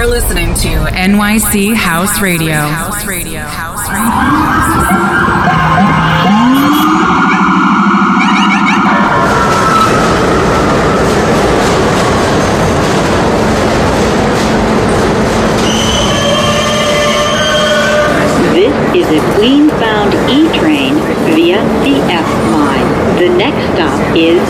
You're listening to NYC House Radio. House Radio. House Radio. This is a Queens-bound E-train via the F line. The next stop is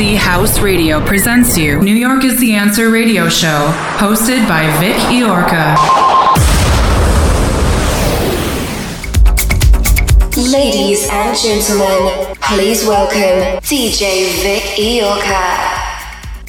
House Radio presents you New York is the Answer radio show, hosted by Vic Iorca. Ladies and gentlemen, please welcome DJ Vic Iorca.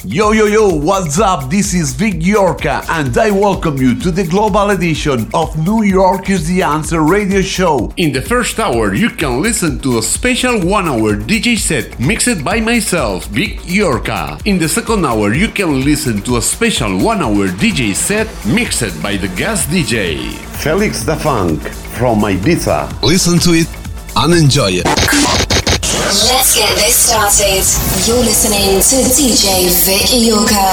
Yo, yo, yo, what's up? This is Vic Yorka, and I welcome you to the global edition of New York is the Answer radio show. In the first hour, you can listen to a special one hour DJ set mixed by myself, Vic Yorka. In the second hour, you can listen to a special one hour DJ set mixed by the guest DJ, Felix Da Funk from Ibiza. Listen to it and enjoy it. Let's get this started. You're listening to DJ Vic Iorka.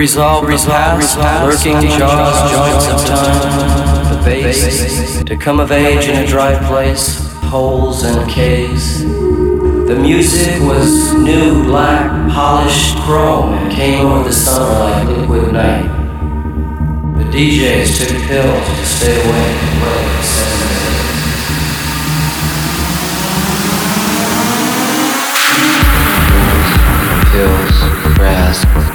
Resolve, resolve, lurking jaws, joints of time, the base, to come of age in a dry place, holes and caves. The music was new, black, polished chrome, and came over the like liquid night. The DJs took pills to stay awake and seven. Pills, brass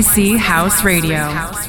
NYC House Radio.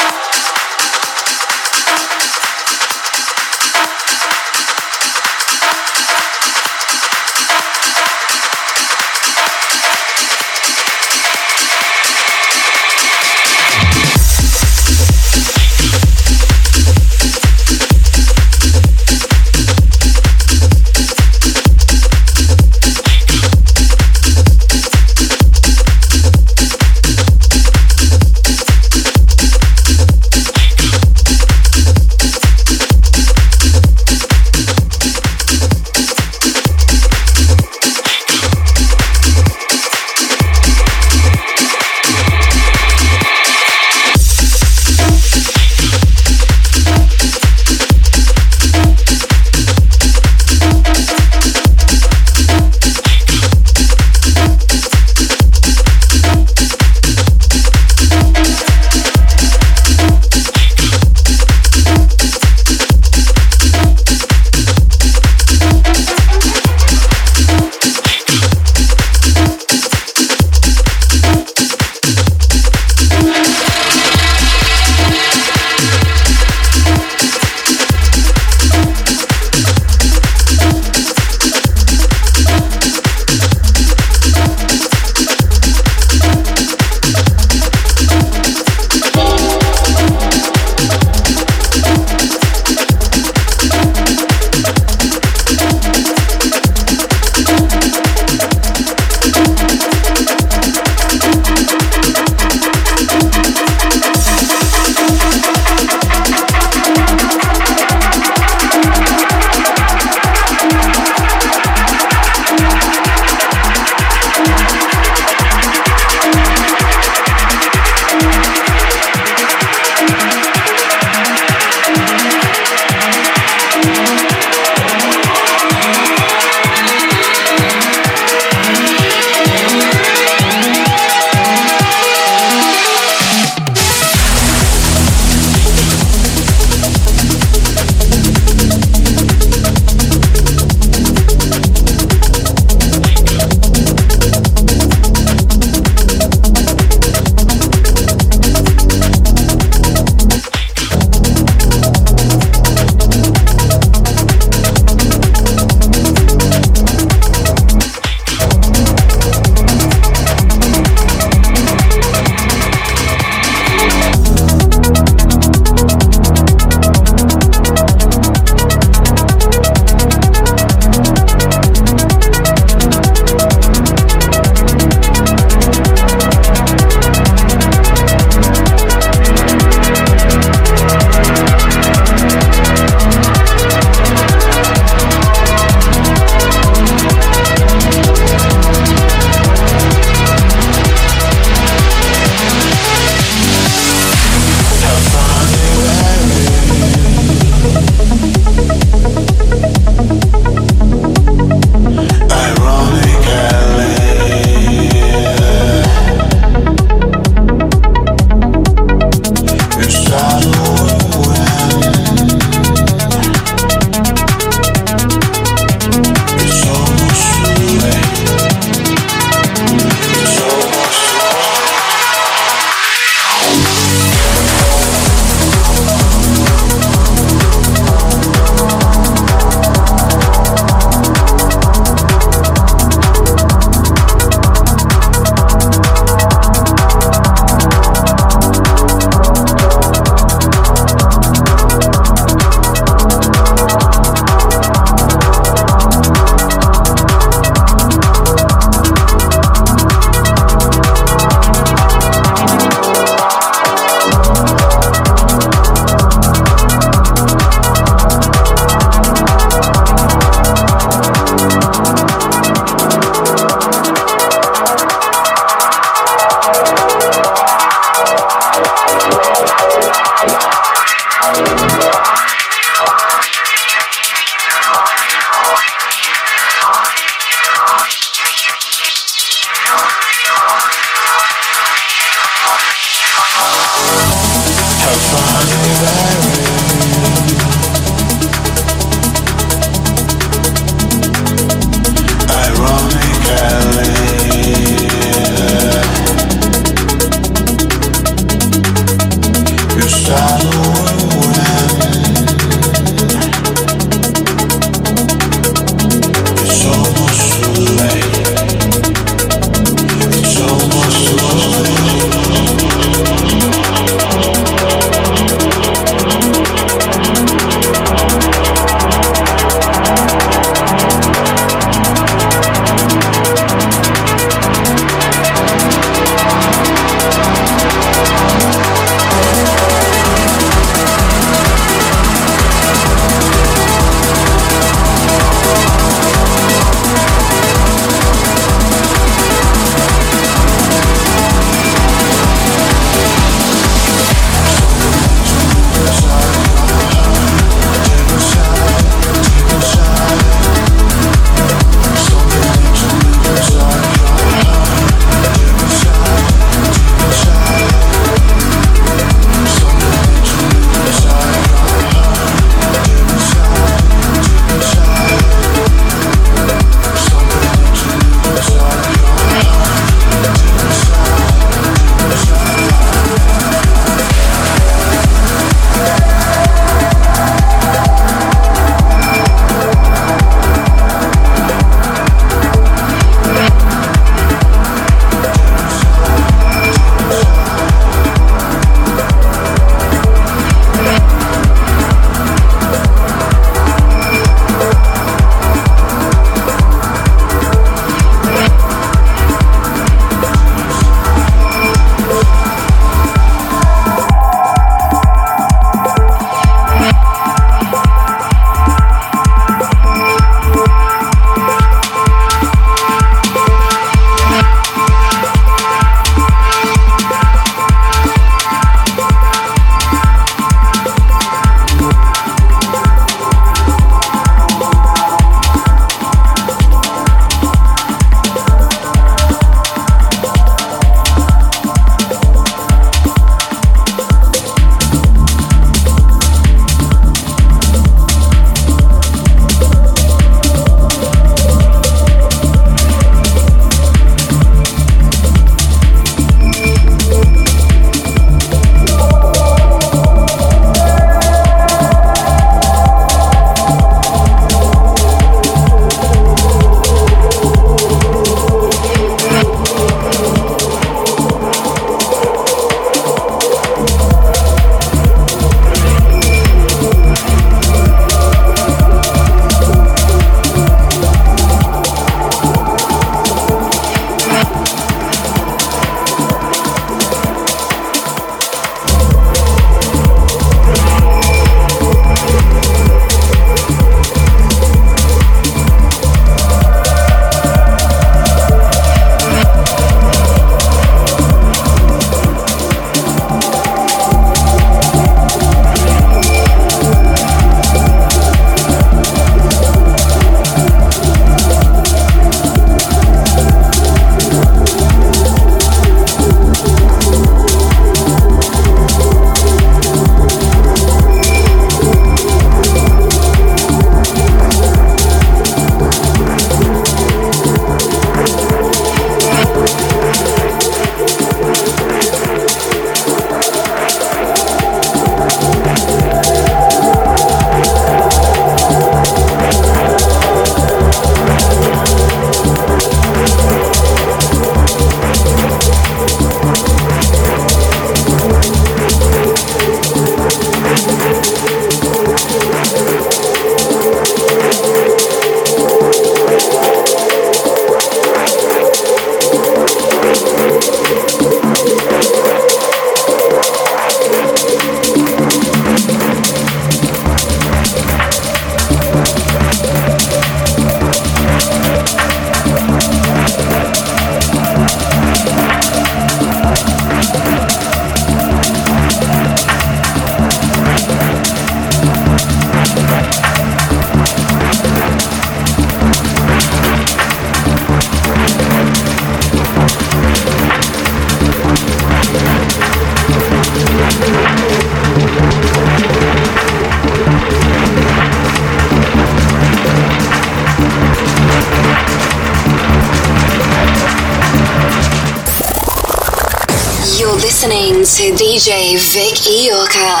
DJ Vic Iorka.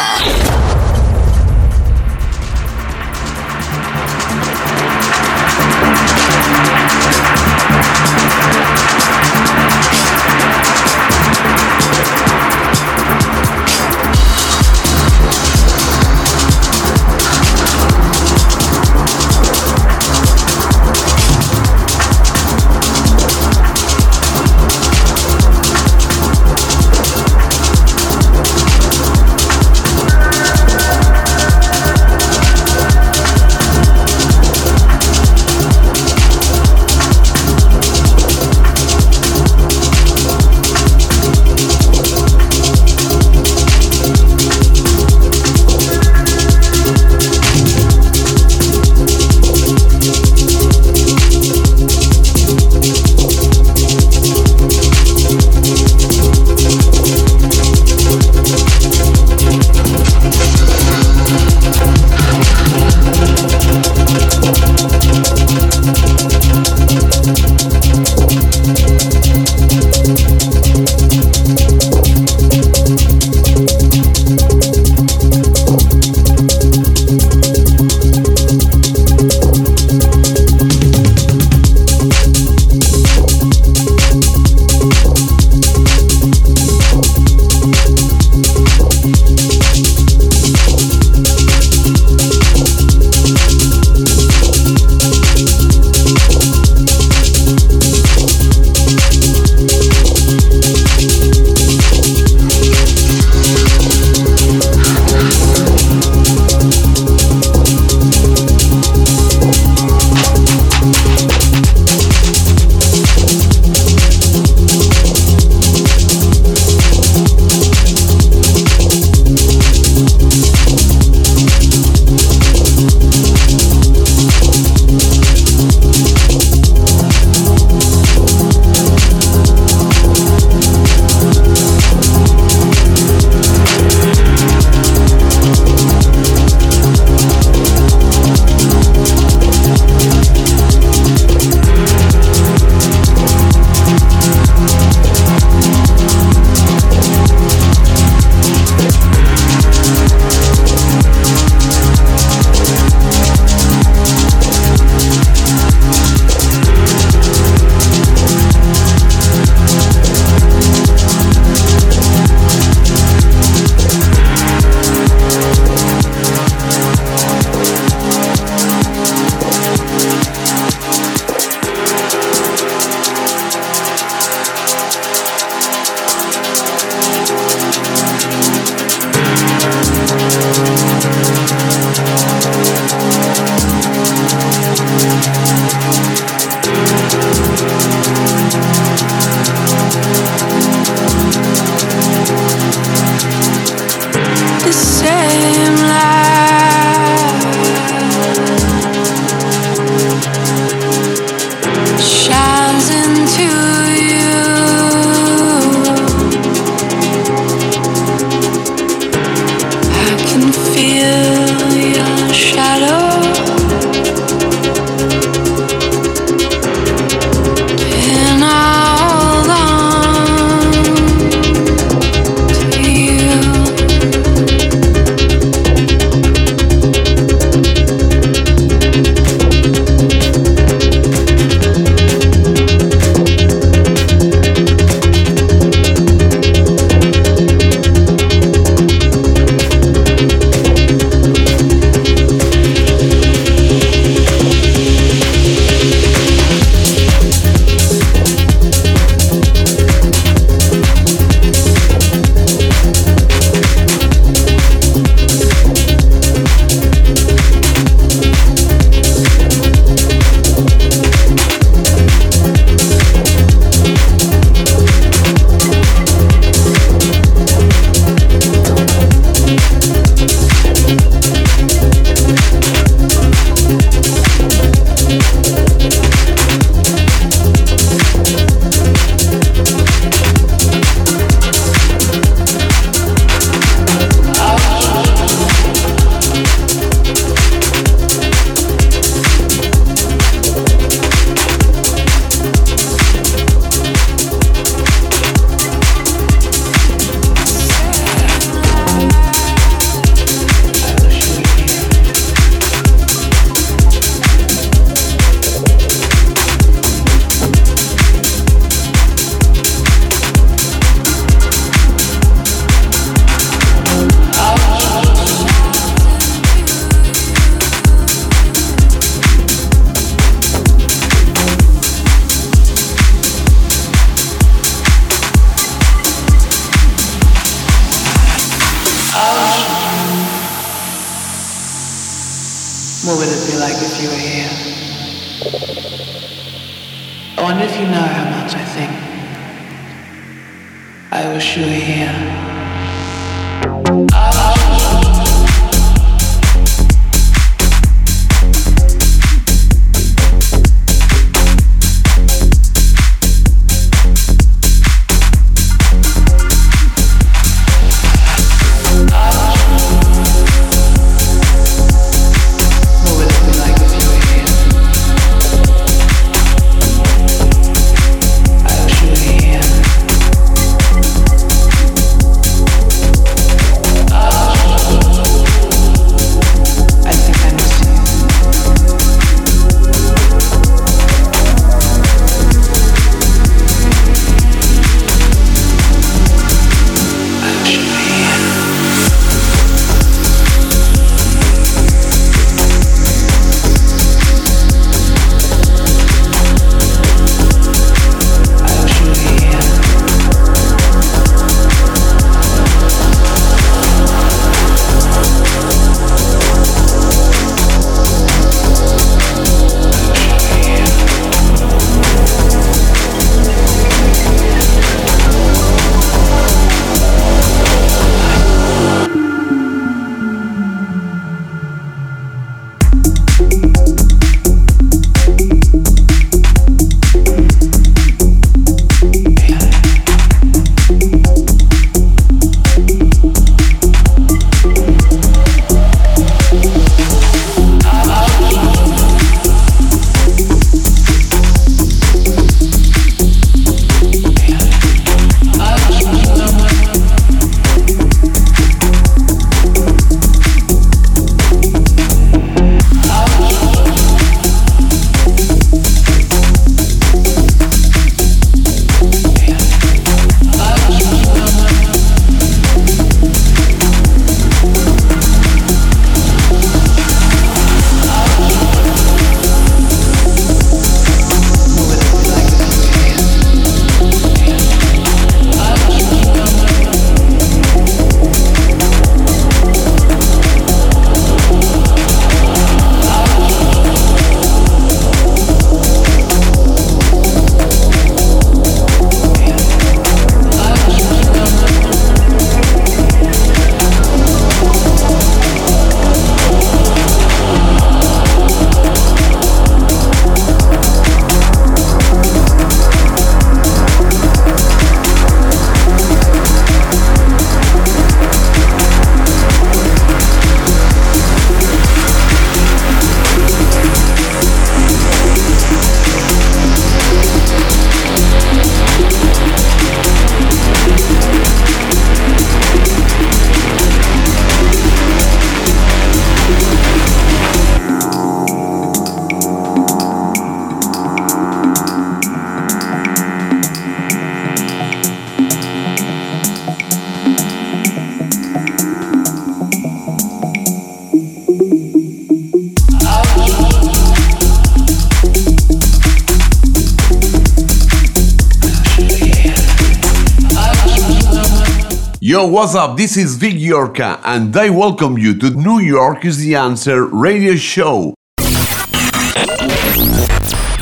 What's up? This is Vic Yorka, and I welcome you to New York is the Answer radio show.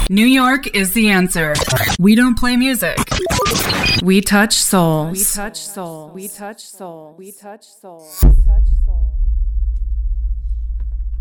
New York is the answer. We don't play music. We touch souls. We touch souls. We touch souls. We touch souls. We touch soul.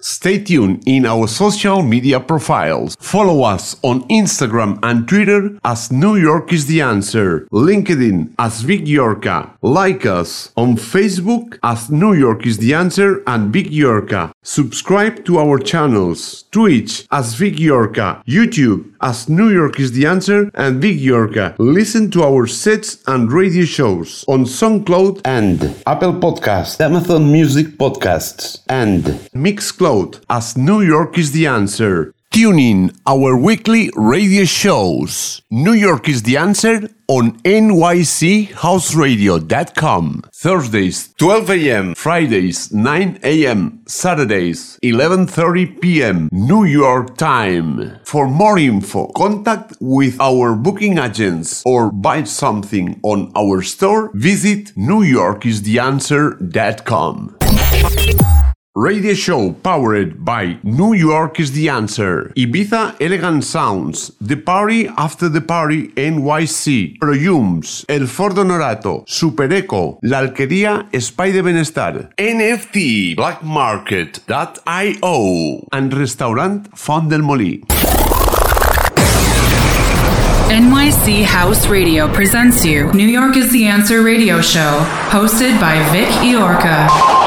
Stay tuned in our social media profiles. Follow us on Instagram and Twitter as New York is the Answer, LinkedIn as Vic Yorka. Like us on Facebook as New York is the Answer and Vic Yorka. Subscribe to our channels, Twitch as Vic Yorka, YouTube as New York is the Answer and Vic Yorka. Listen to our sets and radio shows on SoundCloud and Apple Podcasts, Amazon Music Podcasts, and Mixcloud as New York is the Answer. Tune in our weekly radio shows. New York is the Answer on nychouseradio.com. Thursdays 12 a.m., Fridays 9 a.m., Saturdays 11:30 p.m. New York time. For more info, contact with our booking agents or buy something on our store, visit newyorkistheanswer.com. Radio show powered by New York is the answer. Ibiza Elegant Sounds, The Party After the Party NYC, Proyums, El Fordo Norato, Super Eco, La Alquería Espai de Benestar, NFT, Black Blackmarket.io, and Restaurant Font del Molí. NYC House Radio presents you New York is the Answer radio show, hosted by Vic Iorca.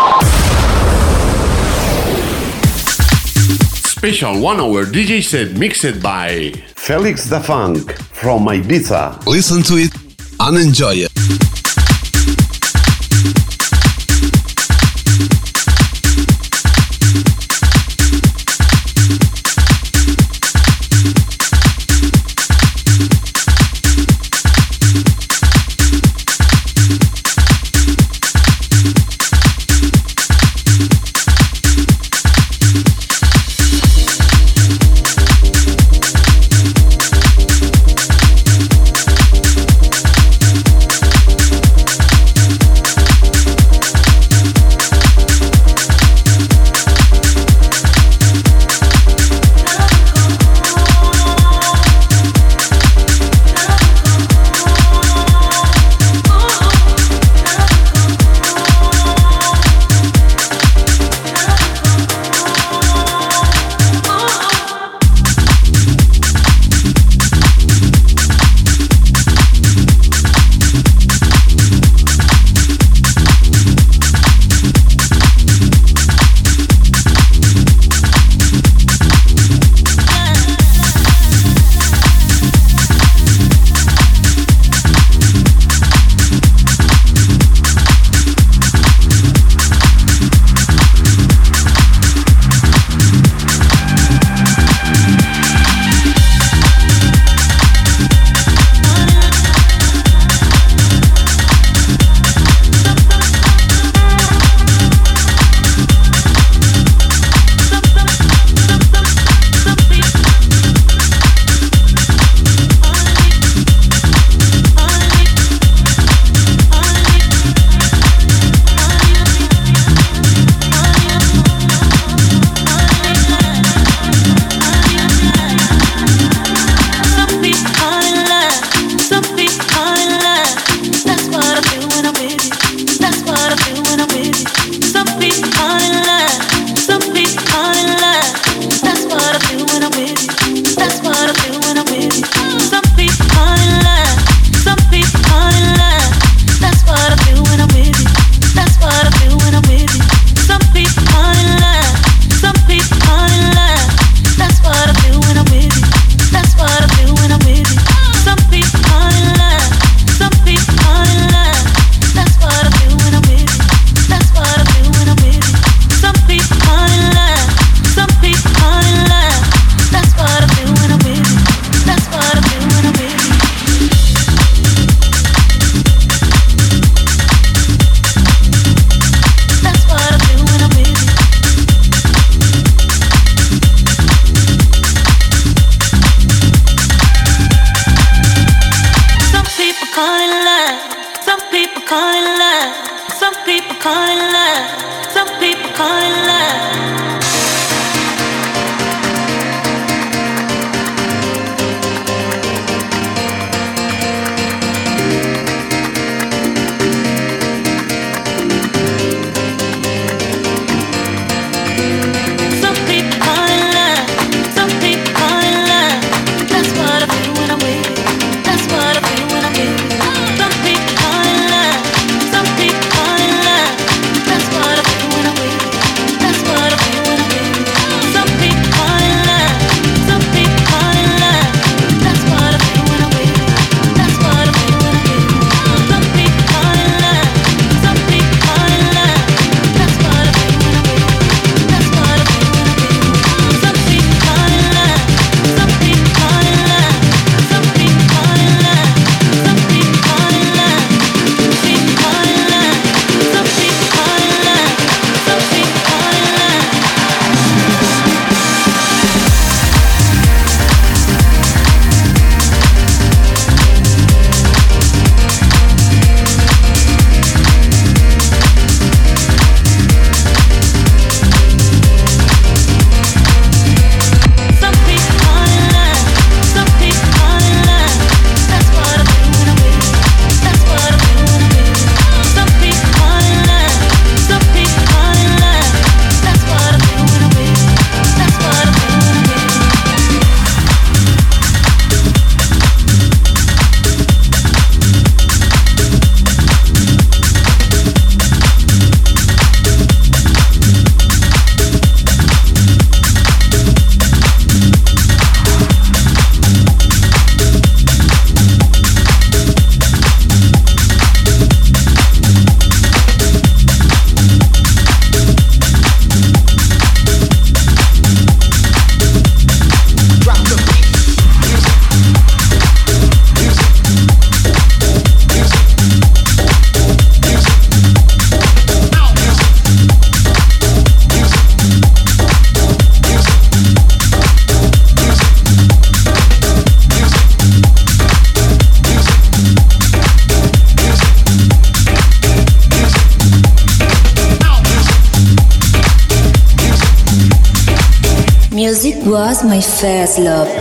Special one hour DJ set mixed by Felix Da Funk from Ibiza. Listen to it and enjoy it. Fast Love.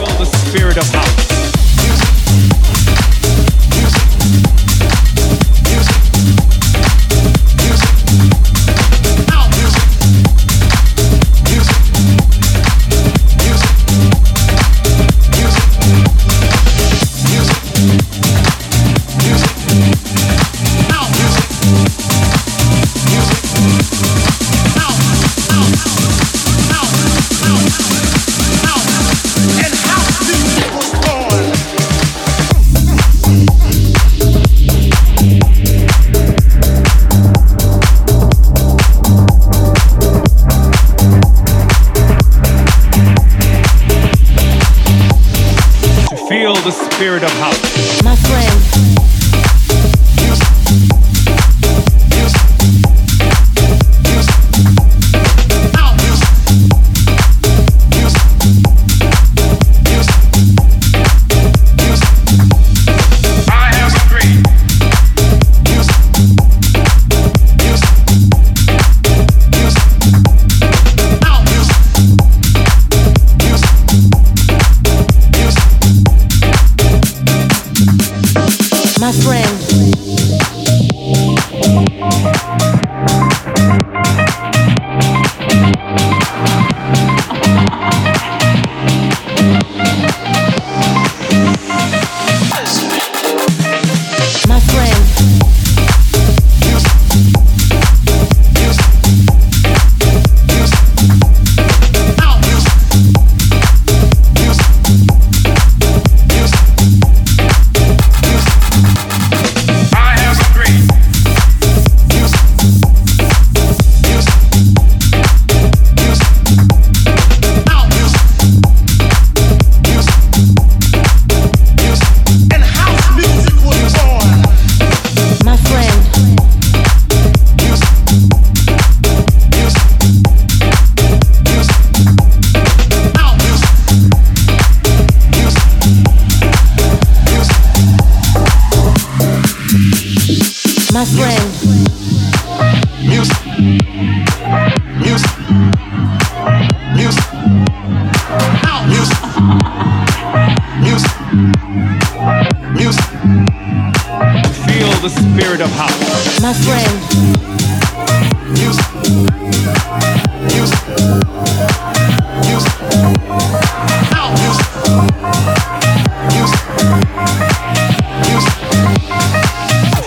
the spirit of house. My friend.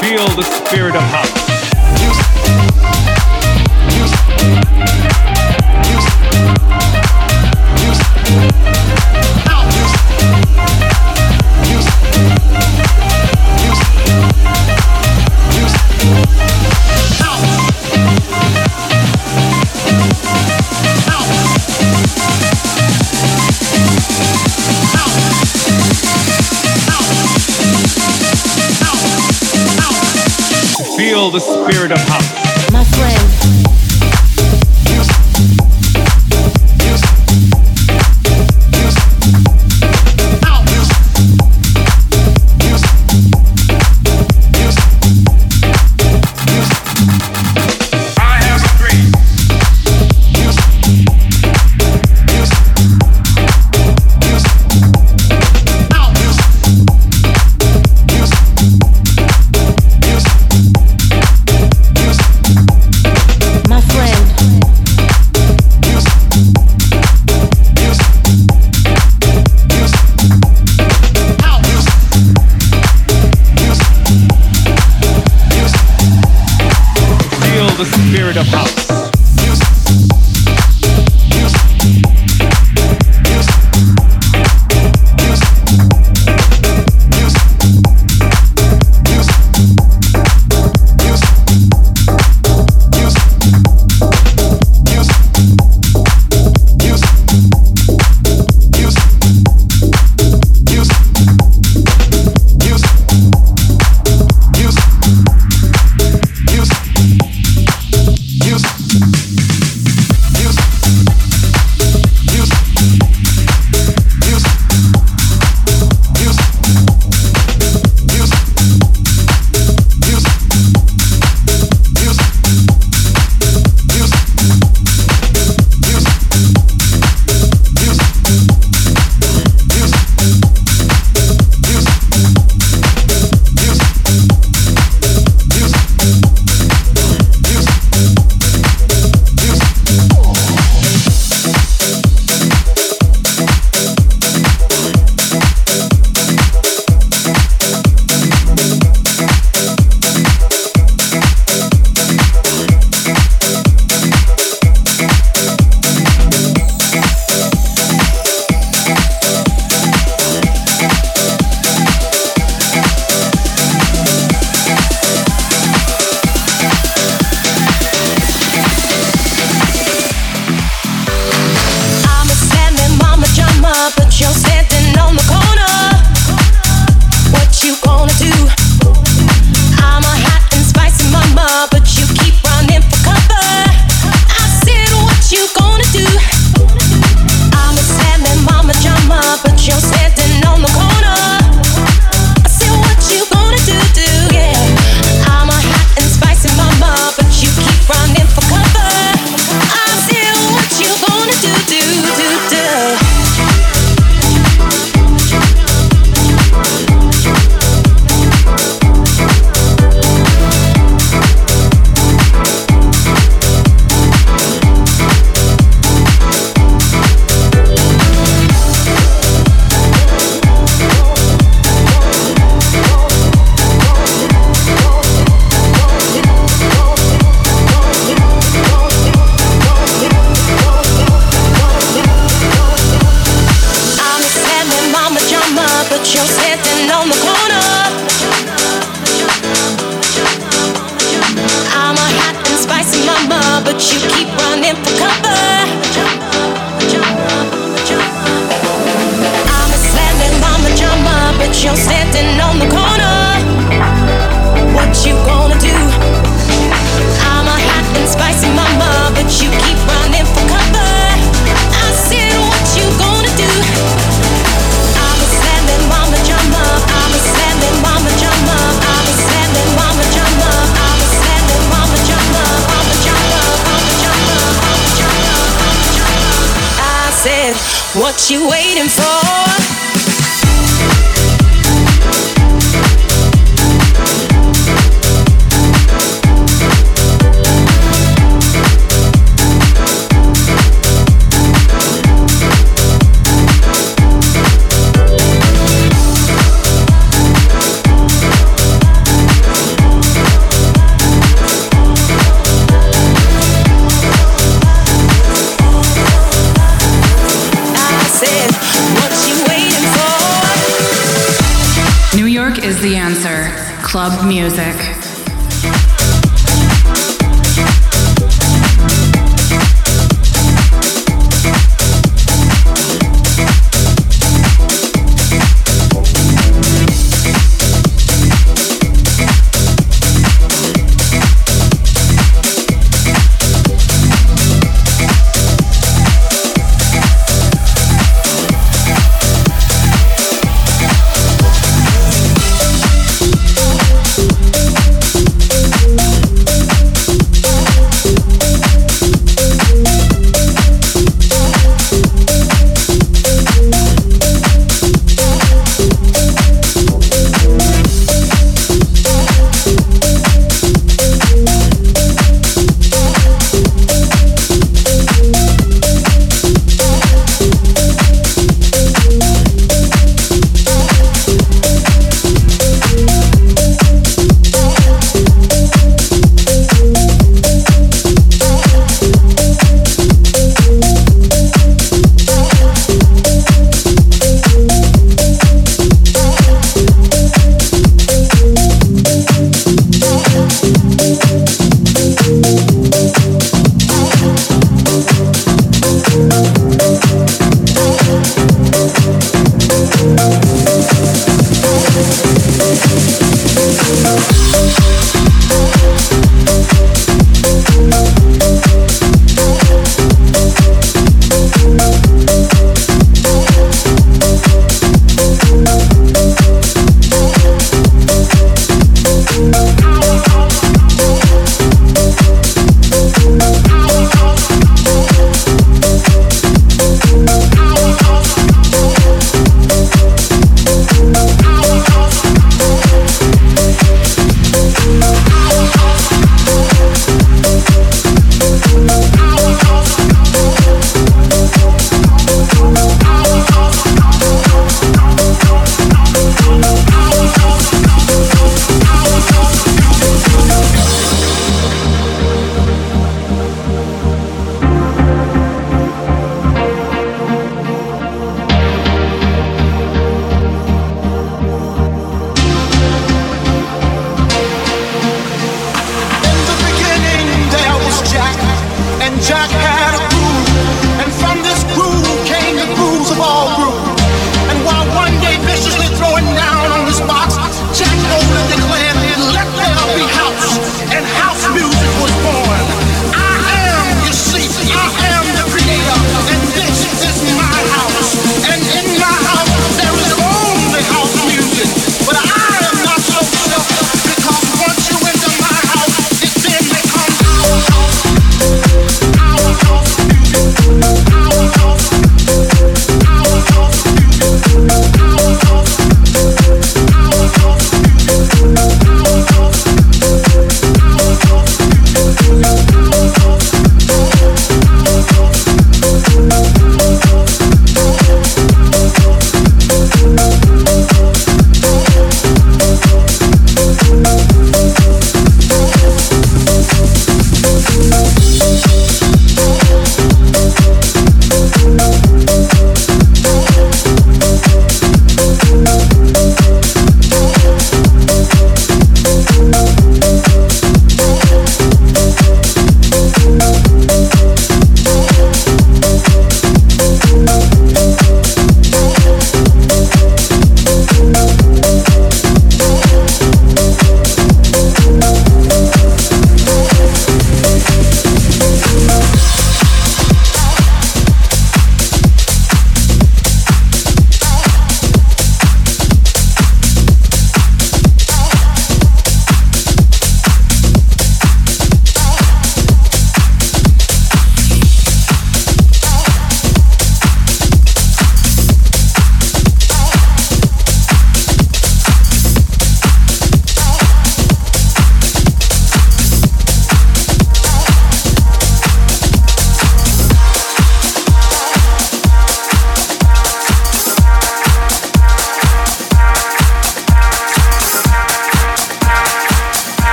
Feel the spirit of house.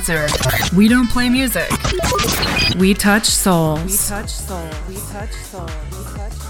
sponsor. We don't play music. We touch souls. We touch souls. We touch souls. We touch souls.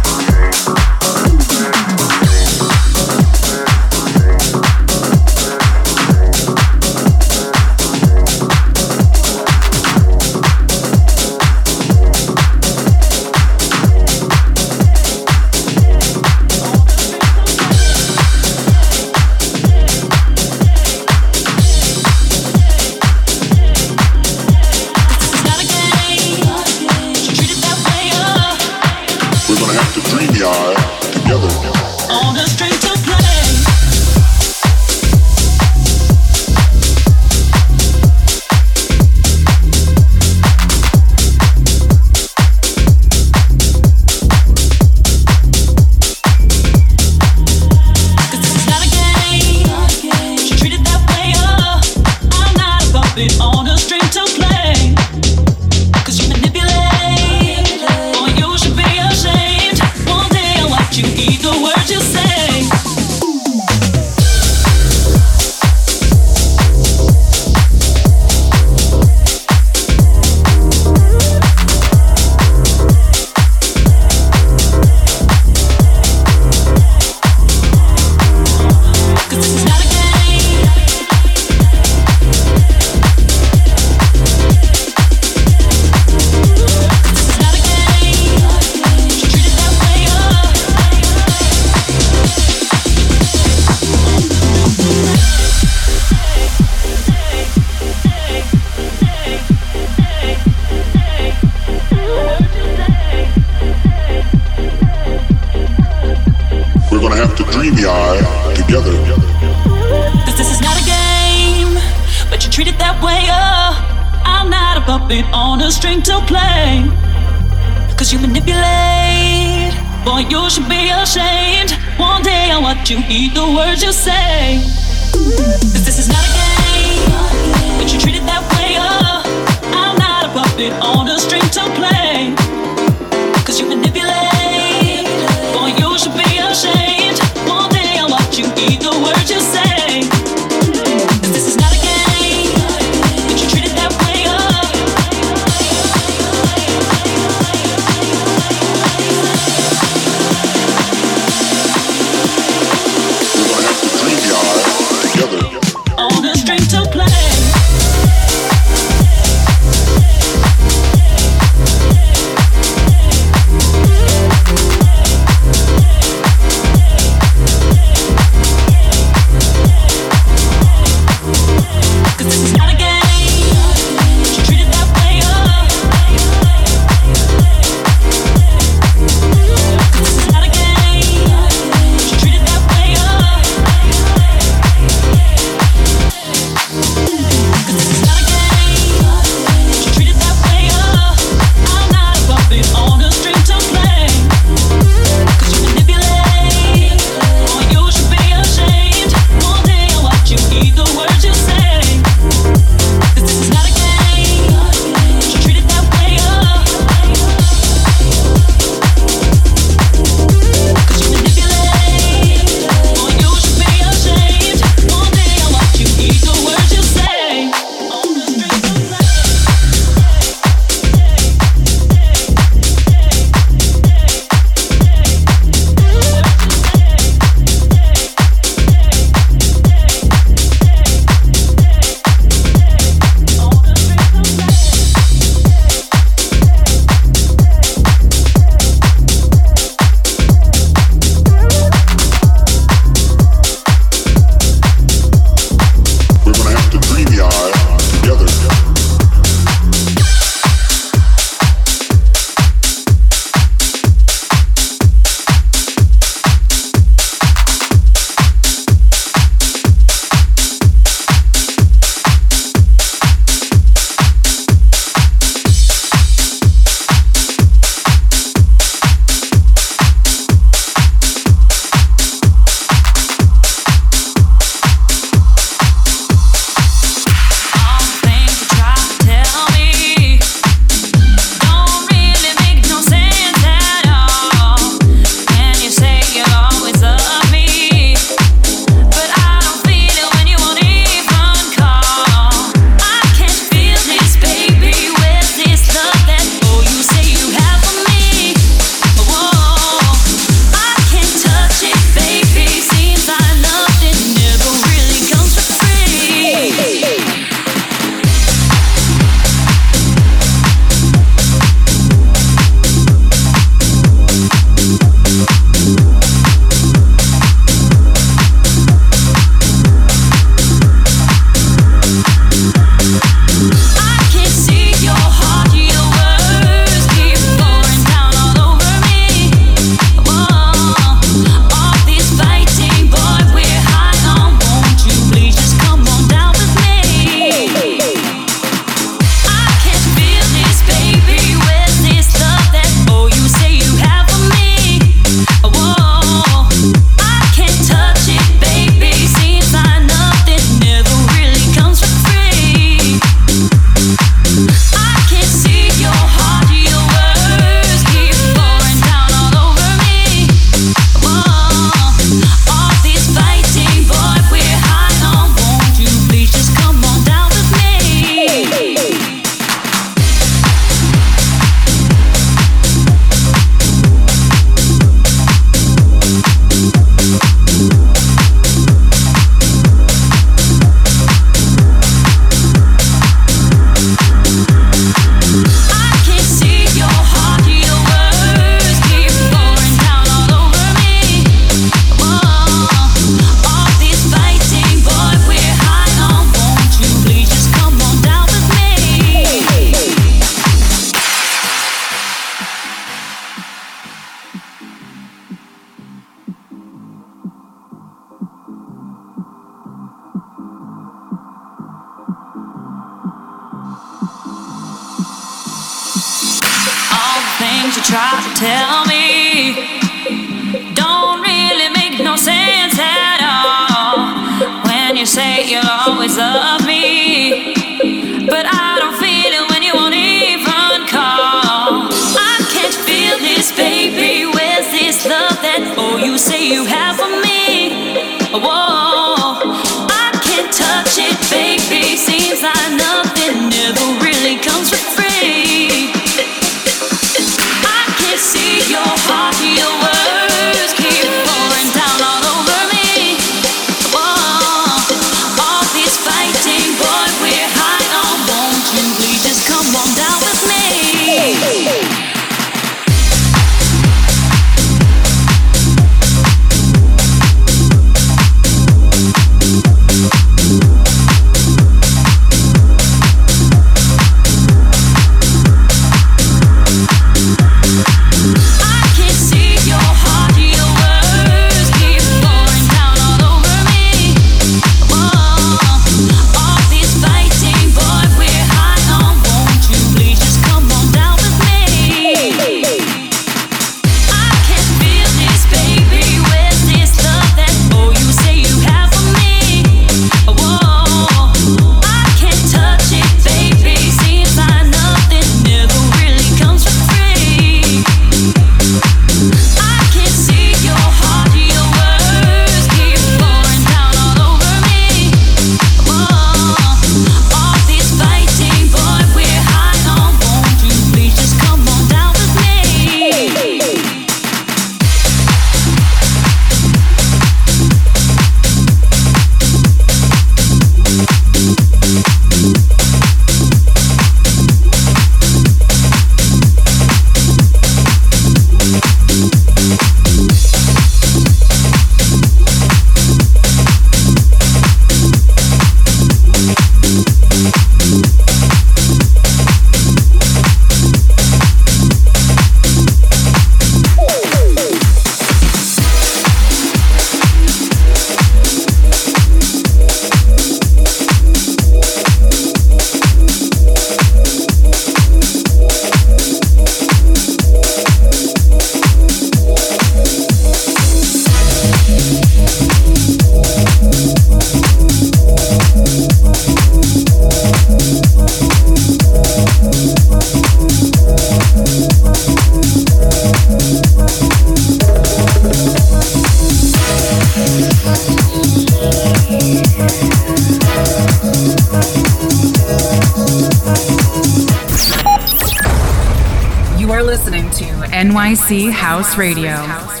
NYC House Radio.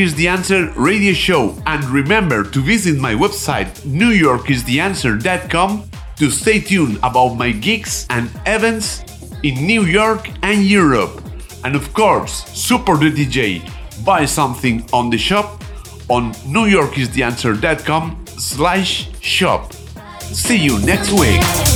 Is the Answer radio show and remember to visit my website newyorkistheanswer.com to stay tuned about my gigs and events in New York and Europe. And of course, support the DJ. Buy something on the shop on newyorkistheanswer.com slash shop. See you next week.